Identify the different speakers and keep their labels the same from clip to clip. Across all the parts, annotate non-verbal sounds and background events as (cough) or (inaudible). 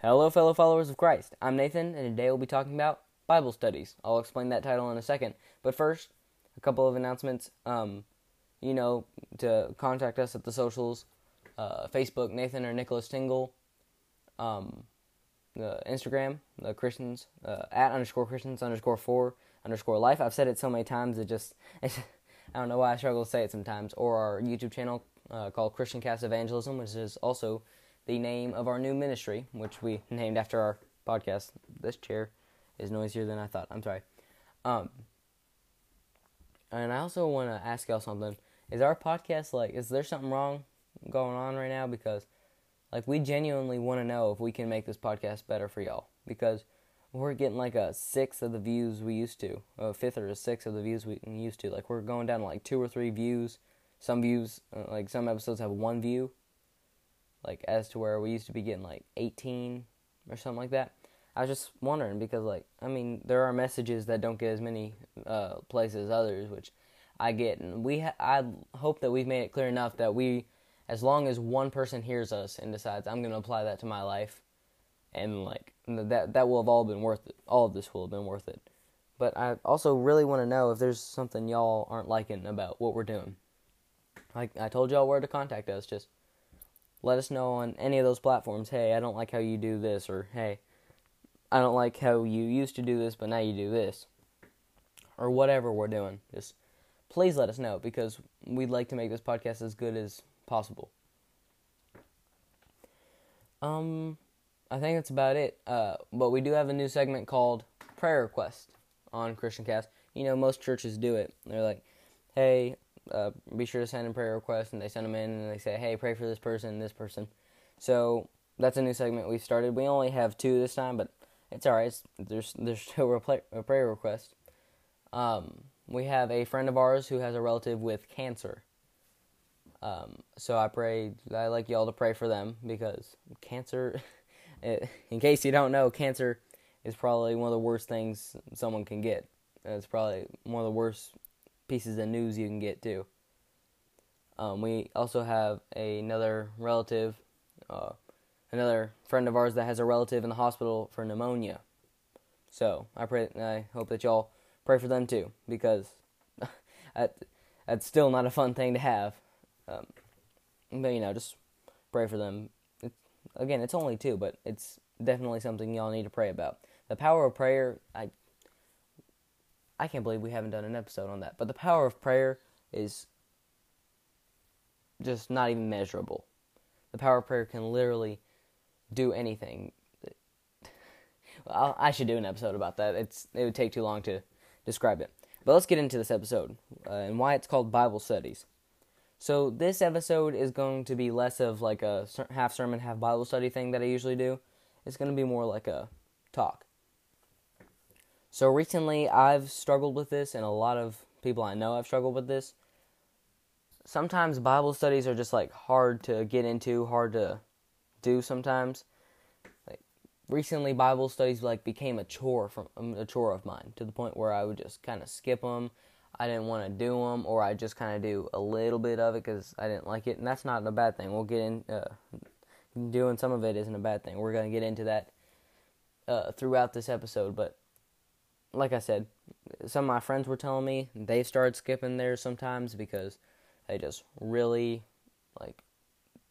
Speaker 1: Hello, fellow followers of Christ. I'm Nathan, and today we'll be talking about Bible studies. I'll explain that title in a second. But first, a couple of announcements. Um, you know, to contact us at the socials uh, Facebook, Nathan or Nicholas Tingle. Um, Instagram, the Christians, uh, at underscore Christians underscore four underscore life. I've said it so many times, it just, (laughs) I don't know why I struggle to say it sometimes. Or our YouTube channel uh, called Christian Cast Evangelism, which is also the name of our new ministry, which we named after our podcast. This chair is noisier than I thought. I'm sorry. Um, and I also want to ask y'all something. Is our podcast like, is there something wrong going on right now? Because, like, we genuinely want to know if we can make this podcast better for y'all. Because we're getting like a sixth of the views we used to, a fifth or a sixth of the views we used to. Like, we're going down to like two or three views. Some views, uh, like, some episodes have one view like as to where we used to be getting like 18 or something like that. I was just wondering because like I mean there are messages that don't get as many uh, places as others, which I get, and we ha- I hope that we've made it clear enough that we, as long as one person hears us and decides I'm going to apply that to my life, and like that that will have all been worth it. All of this will have been worth it. But I also really want to know if there's something y'all aren't liking about what we're doing. Like I told y'all where to contact us, just let us know on any of those platforms. Hey, I don't like how you do this, or hey, I don't like how you used to do this, but now you do this, or whatever we're doing. Just please let us know because we'd like to make this podcast as good as possible. Um, I think that's about it. Uh, but we do have a new segment called Prayer Request on Christian Cast. You know, most churches do it. They're like, hey, uh, be sure to send in prayer requests, and they send them in, and they say, "Hey, pray for this person, this person." So that's a new segment we started. We only have two this time, but it's all right. It's, there's there's (laughs) still a, prayer request. Um, we have a friend of ours who has a relative with cancer. Um, so I pray. I like y'all to pray for them because cancer. (laughs) in case you don't know, cancer is probably one of the worst things someone can get. It's probably one of the worst pieces of news you can get too. Um, we also have a, another relative, uh, another friend of ours that has a relative in the hospital for pneumonia. So I pray, I hope that y'all pray for them too, because (laughs) that, that's still not a fun thing to have. Um, but you know, just pray for them. It, again, it's only two, but it's definitely something y'all need to pray about. The power of prayer, I I can't believe we haven't done an episode on that. But the power of prayer is just not even measurable. The power of prayer can literally do anything. (laughs) Well, I should do an episode about that. It's it would take too long to describe it. But let's get into this episode uh, and why it's called Bible Studies. So this episode is going to be less of like a half sermon, half Bible study thing that I usually do. It's going to be more like a talk. So recently, I've struggled with this, and a lot of people I know have struggled with this. Sometimes Bible studies are just like hard to get into, hard to do sometimes. Like recently, Bible studies like became a chore from um, a chore of mine to the point where I would just kind of skip them. I didn't want to do them, or I just kind of do a little bit of it because I didn't like it, and that's not a bad thing. We'll get in. Uh, doing some of it isn't a bad thing. We're gonna get into that uh, throughout this episode, but like I said, some of my friends were telling me they started skipping theirs sometimes because they just really like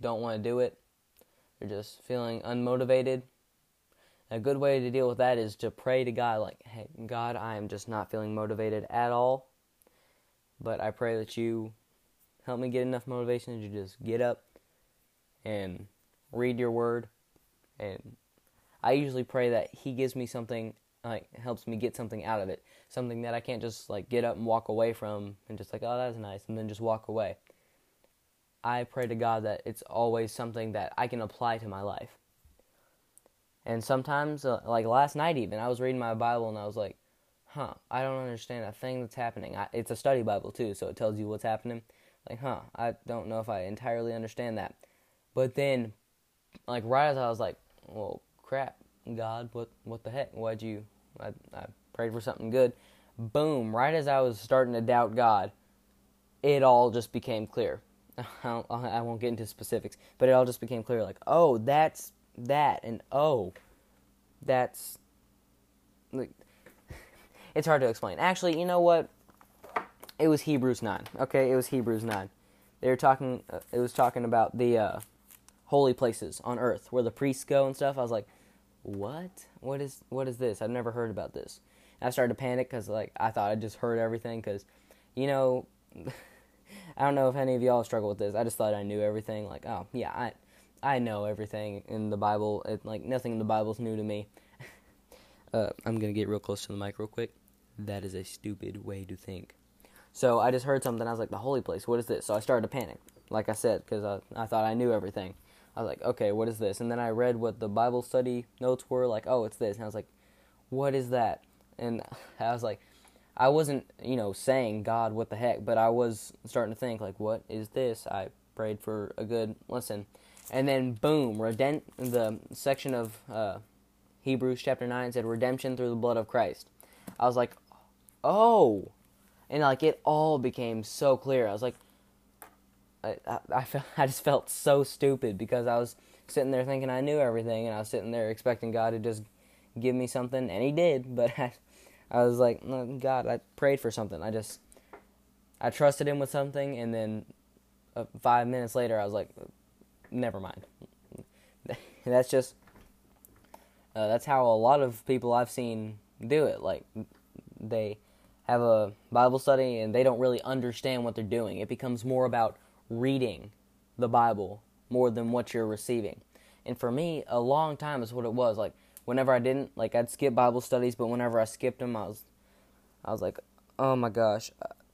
Speaker 1: don't want to do it. They're just feeling unmotivated. A good way to deal with that is to pray to God like, "Hey, God, I am just not feeling motivated at all. But I pray that you help me get enough motivation to just get up and read your word and I usually pray that he gives me something like helps me get something out of it, something that I can't just like get up and walk away from and just like oh that's nice and then just walk away. I pray to God that it's always something that I can apply to my life. And sometimes, uh, like last night, even I was reading my Bible and I was like, "Huh, I don't understand a thing that's happening." I, it's a study Bible too, so it tells you what's happening. Like, huh, I don't know if I entirely understand that. But then, like right as I was like, "Well, crap, God, what what the heck? Why'd you I, I prayed for something good. Boom! Right as I was starting to doubt God, it all just became clear. (laughs) I won't get into specifics, but it all just became clear. Like, oh, that's that and oh that's like (laughs) it's hard to explain. Actually, you know what? It was Hebrews 9. Okay, it was Hebrews 9. They were talking uh, it was talking about the uh, holy places on earth where the priests go and stuff. I was like, "What? What is what is this? I've never heard about this." I started to panic cuz like I thought I just heard everything cuz you know (laughs) I don't know if any of y'all struggle with this. I just thought I knew everything like, "Oh, yeah, I I know everything in the Bible. It, like nothing in the Bible's new to me." (laughs) uh, I'm to get real close to the mic real quick. That is a stupid way to think. So I just heard something. I was like, the holy place. What is this? So I started to panic, like I said, because I, I thought I knew everything. I was like, okay, what is this? And then I read what the Bible study notes were. Like, oh, it's this. And I was like, what is that? And (laughs) I was like, I wasn't, you know, saying God, what the heck, but I was starting to think like, what is this? I prayed for a good listen, and then boom, redent the section of uh, Hebrews chapter nine said redemption through the blood of Christ. I was like, oh, and like it all became so clear. I was like, I, I, I, felt, (laughs) I just felt so stupid because I was sitting there thinking I knew everything, and I was sitting there expecting God to just give me something, and He did. (laughs) But I, I was like, God, I prayed for something. I just, I trusted Him with something, and then uh, five minutes later, I was like, never mind. (laughs) that's just, uh, that's how a lot of people I've seen do it. Like, they have a Bible study and they don't really understand what they're doing. It becomes more about reading the Bible more than what you're receiving. And for me, a long time is what it was. Like whenever I didn't, like I'd skip Bible studies, but whenever I skipped them, I was, I was like, oh my gosh,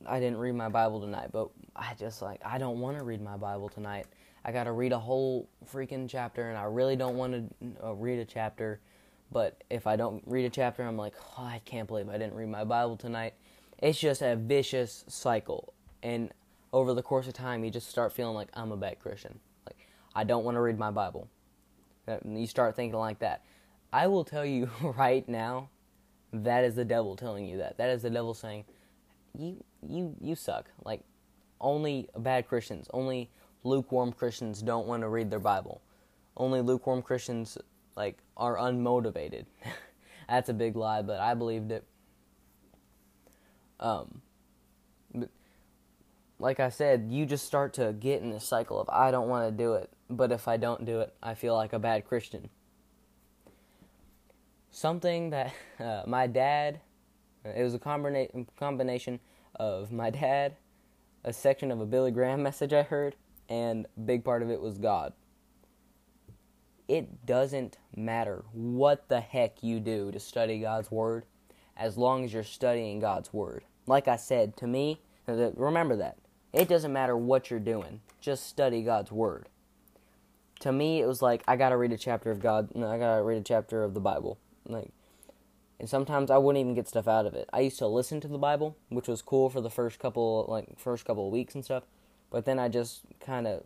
Speaker 1: I didn't read my Bible tonight. But I just like I don't want to read my Bible tonight. I got to read a whole freaking chapter, and I really don't want to uh, read a chapter but if I don't read a chapter, I'm like, oh, I can't believe I didn't read my Bible tonight. It's just a vicious cycle. And over the course of time, you just start feeling like I'm a bad Christian. Like, I don't want to read my Bible. And you start thinking like that. I will tell you (laughs) right now, that is the devil telling you that. That is the devil saying, you, you, you suck. Like, only bad Christians, only lukewarm Christians don't want to read their Bible. Only lukewarm Christians like are unmotivated. (laughs) That's a big lie, but I believed it. Um, like I said, you just start to get in this cycle of I don't want to do it, but if I don't do it, I feel like a bad Christian. Something that (laughs) uh, my dad, it was a combina- combination of my dad, a section of a Billy Graham (laughs) message I heard, and a big part of it was God it doesn't matter what the heck you do to study God's Word as long as you're studying God's Word. Like I said, to me, remember that. It doesn't matter what you're doing, just study God's Word. To me, it was like, I gotta read a chapter of God, I gotta read a chapter of the Bible. Like, and sometimes I wouldn't even get stuff out of it. I used to listen to the Bible, which was cool for the first couple, like, first couple of weeks and stuff. But then I just kind of,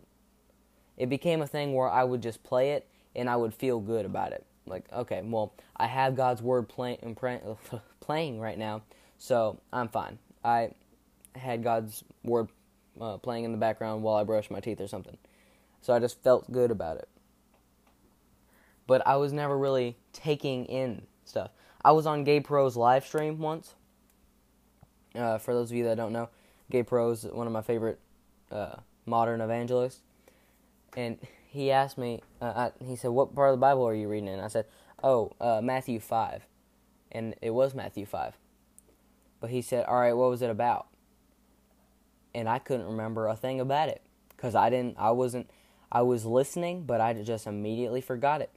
Speaker 1: it became a thing where I would just play it and I would feel good about it. Like, okay, well, I have God's word playing (laughs) playing right now, so I'm fine. I had God's word uh, playing in the background while I brush my teeth or something, so I just felt good about it. But I was never really taking in stuff. I was on Gabe Poirot's live stream once. Uh, for those of you that don't know, Gabe Poirot is one of my favorite uh, modern evangelists, and he asked me, uh, I, he said, What part of the Bible are you reading in? I said, Oh, uh, Matthew 5. And it was Matthew 5. But he said, All right, what was it about? And I couldn't remember a thing about it because I didn't, I wasn't, I was listening, but I just immediately forgot it.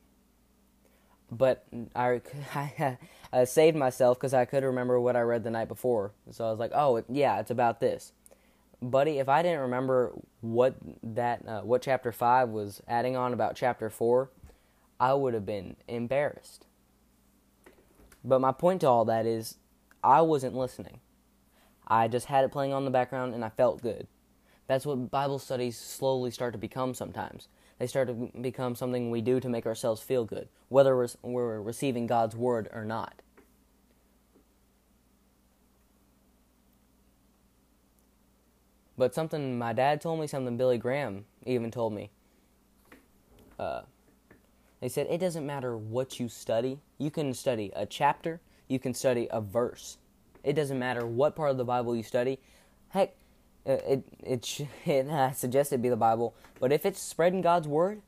Speaker 1: But I, (laughs) I, I saved myself because I could remember what I read the night before. So I was like, oh, yeah, it's about this buddy, if I didn't remember what that uh, what chapter five was adding on about chapter four, I would have been embarrassed. But my point to all that is, I wasn't listening. I just had it playing on the background, and I felt good. That's what Bible studies slowly start to become. Sometimes they start to become something we do to make ourselves feel good, whether we're, receiving God's word or not. But something my dad told me, something Billy Graham even told me. Uh, They said it doesn't matter what you study. You can study a chapter, you can study a verse. It doesn't matter what part of the Bible you study. Heck, uh, it it, (laughs) it I suggest it be the Bible, but if it's spreading God's word,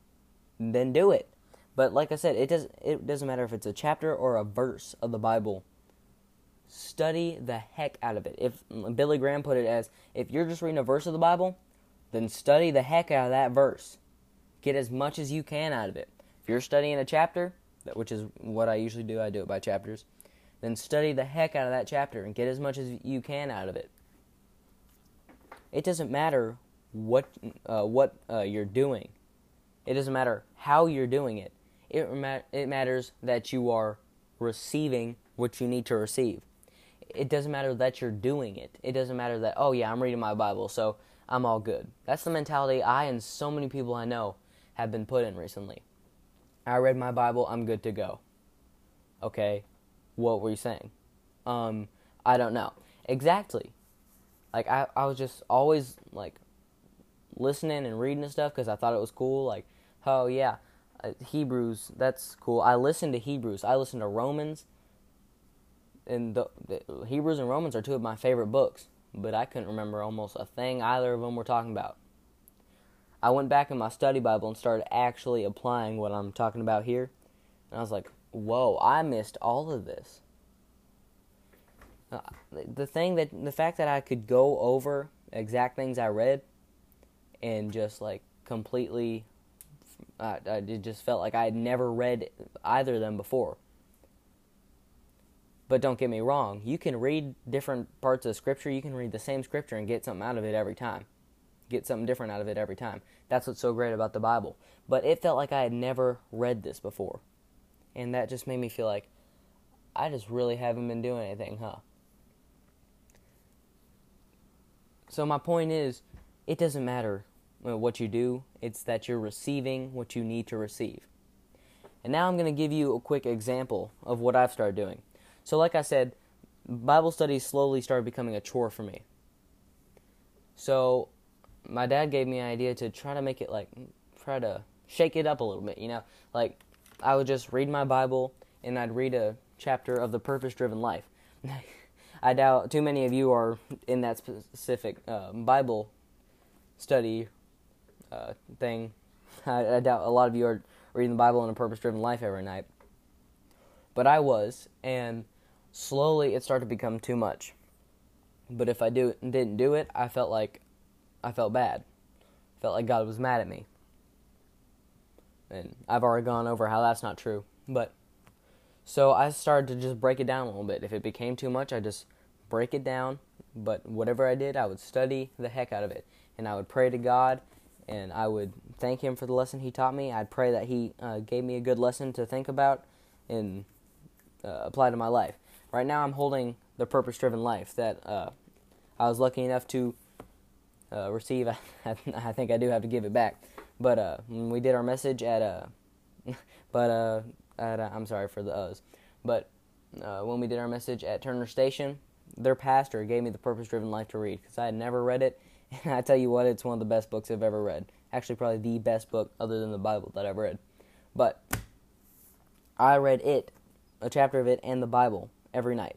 Speaker 1: then do it. But like I said, it does it doesn't matter if it's a chapter or a verse of the Bible. Study the heck out of it. If Billy Graham put it as if you're just reading a verse of the Bible, then study the heck out of that verse. Get as much as you can out of it. If you're studying a chapter, which is what I usually do, I do it by chapters, then study the heck out of that chapter and get as much as you can out of it. It doesn't matter what uh, what uh, you're doing. It doesn't matter how you're doing it. It it matters that you are receiving what you need to receive. It doesn't matter that you're doing it. It doesn't matter that oh yeah, I'm reading my Bible, so I'm all good. That's the mentality I and so many people I know have been put in recently. I read my Bible, I'm good to go. Okay, what were you saying? Um, I don't know. Exactly. Like, I, I was just always, like, listening and reading and stuff because I thought it was cool. Like, oh, yeah, uh, Hebrews, that's cool. I listened to Hebrews. I listened to Romans. And the, the Hebrews and Romans are two of my favorite books, but I couldn't remember almost a thing either of them were talking about. I went back in my study Bible and started actually applying what I'm talking about here. And I was like, whoa, I missed all of this. Uh, the thing that, the fact that I could go over exact things I read and just like completely, uh, I just felt like I had never read either of them before. But don't get me wrong, you can read different parts of scripture, you can read the same scripture and get something out of it every time get something different out of it every time. That's what's so great about the Bible. But it felt like I had never read this before. And that just made me feel like I just really haven't been doing anything, huh? So my point is, it doesn't matter uh, what you do, it's that you're receiving what you need to receive. And now I'm going to give you a quick example of what I've started doing. So, like I said, Bible studies slowly started becoming a chore for me. So, my dad gave me an idea to try to make it like try to shake it up a little bit, you know? Like I would just read my Bible and I'd read a chapter of the purpose driven life. (laughs) I doubt too many of you are in that specific uh, Bible study uh, thing. I, I doubt a lot of you are reading the Bible in a purpose driven life every night. But I was, and slowly it started to become too much. But if I do didn't do it, I felt like I felt bad. Felt like God was mad at me. And I've already gone over how that's not true. But so I started to just break it down a little bit. If it became too much, I just break it down. But whatever I did, I would study the heck out of it. And I would pray to God and I would thank Him for the lesson He taught me. I'd pray that He uh, gave me a good lesson to think about and uh, apply to my life. Right now, I'm holding the purpose driven life that uh, I was lucky enough to uh, receive. I, (laughs) I think I do have to give it back. But uh, we did our message at uh, (laughs) but uh, at uh, I'm sorry for the uhs, but uh, when we did our message at Turner Station, their pastor gave me the Purpose Driven Life to read because I had never read it, (laughs) and I tell you what, it's one of the best books I've ever read. Actually, probably the best book other than the Bible that I've read. But I read it, a chapter of it, and the Bible every night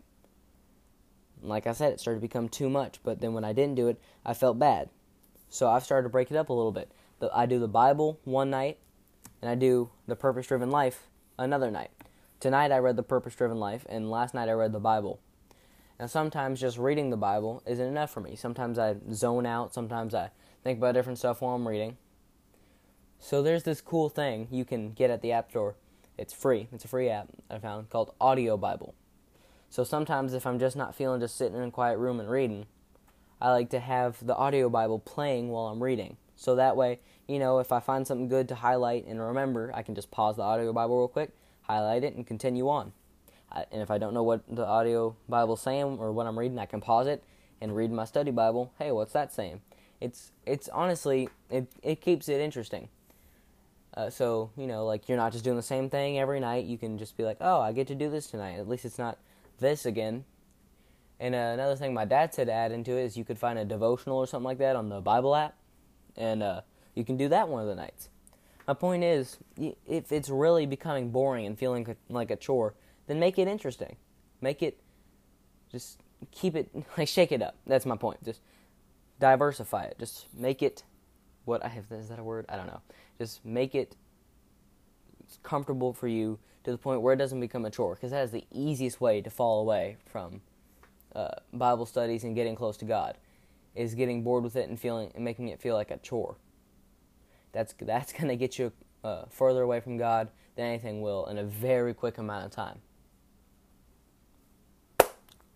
Speaker 1: like I said, it started to become too much. But then when I didn't do it, I felt bad. So I've started to break it up a little bit. I do the Bible one night, and I do the Purpose Driven Life another night. Tonight I read the Purpose Driven Life, and last night I read the Bible. Now sometimes just reading the Bible isn't enough for me. Sometimes I zone out. Sometimes I think about different stuff while I'm reading. So there's this cool thing you can get at the App Store. It's free. It's a free app I found called Audio Bible. So sometimes if I'm just not feeling just sitting in a quiet room and reading, I like to have the audio Bible playing while I'm reading. So that way, you know, if I find something good to highlight and remember, I can just pause the audio Bible real quick, highlight it, and continue on. and if I don't know what the audio Bible's saying or what I'm reading, I can pause it and read my study Bible. Hey, what's that saying? It's it's honestly it it keeps it interesting. Uh, so you know, like you're not just doing the same thing every night. You can just be like, oh, I get to do this tonight. At least it's not this again. And uh, another thing my dad said to add into it is you could find a devotional or something like that on the Bible app, and uh, you can do that one of the nights. My point is, if it's really becoming boring and feeling like a chore, then make it interesting. Make it, just keep it, (laughs) like shake it up. That's my point. Just diversify it. Just make it, what I have, is that a word? I don't know. Just make it comfortable for you to the point where it doesn't become a chore, because that is the easiest way to fall away from uh, Bible studies and getting close to God, is getting bored with it and feeling and making it feel like a chore. That's that's (laughs) going to get you uh, further away from God than anything will in a very quick amount of time.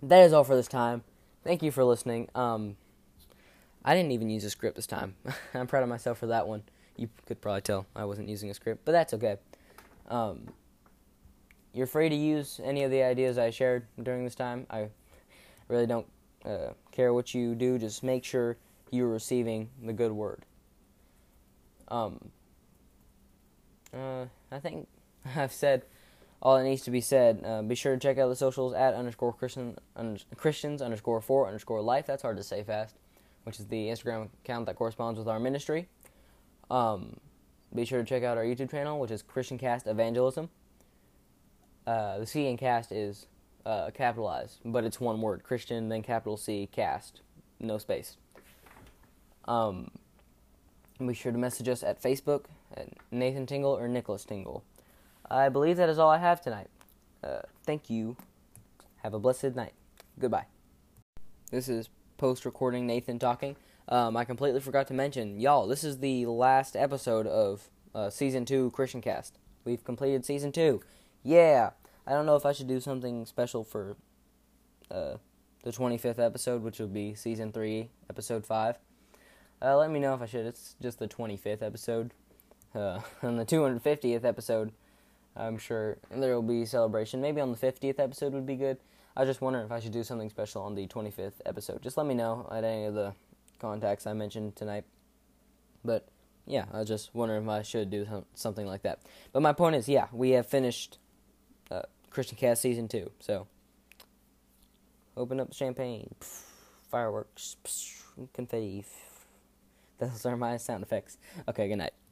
Speaker 1: That is all for this time. Thank you for listening. Um, I didn't even use a script this time. (laughs) I'm proud of myself for that one. You could probably tell I wasn't using a script, but that's okay. Um, you're free to use any of the ideas I shared during this time. I really don't uh, care what you do. Just make sure you're receiving the good word. Um, uh, I think (laughs) I've said all that needs to be said. Uh, be sure to check out the socials at underscore Christian, Christians underscore four underscore life. That's hard to say fast, which is the Instagram account that corresponds with our ministry. Um, be sure to check out our YouTube channel, which is Christian Cast Evangelism. Uh, the C in cast is uh, capitalized, but it's one word Christian, then capital C, cast, no space. Um, be sure to message us at Facebook at Nathan Tingle or Nicholas Tingle. I believe that is all I have tonight. Uh, thank you. Have a blessed night. Goodbye. This is post recording Nathan talking. Um, I completely forgot to mention, y'all, this is the last episode of uh, season two Christian Cast. We've completed season two. Yeah. I don't know if I should do something special for uh, the 25th episode, which will be season three, episode five. Uh, let me know if I should. It's just the 25th episode. Uh, (laughs) on the 250th episode, I'm sure there will be celebration. Maybe on the 50th episode would be good. I was just wondering if I should do something special on the 25th episode. Just let me know at any of the contacts I mentioned tonight. But yeah, I was just wondering if I should do something like that. But my point is, yeah, we have finished uh, Christian Cast season two. So open up the champagne, fireworks, confetti. Those are my sound effects. Okay, good night.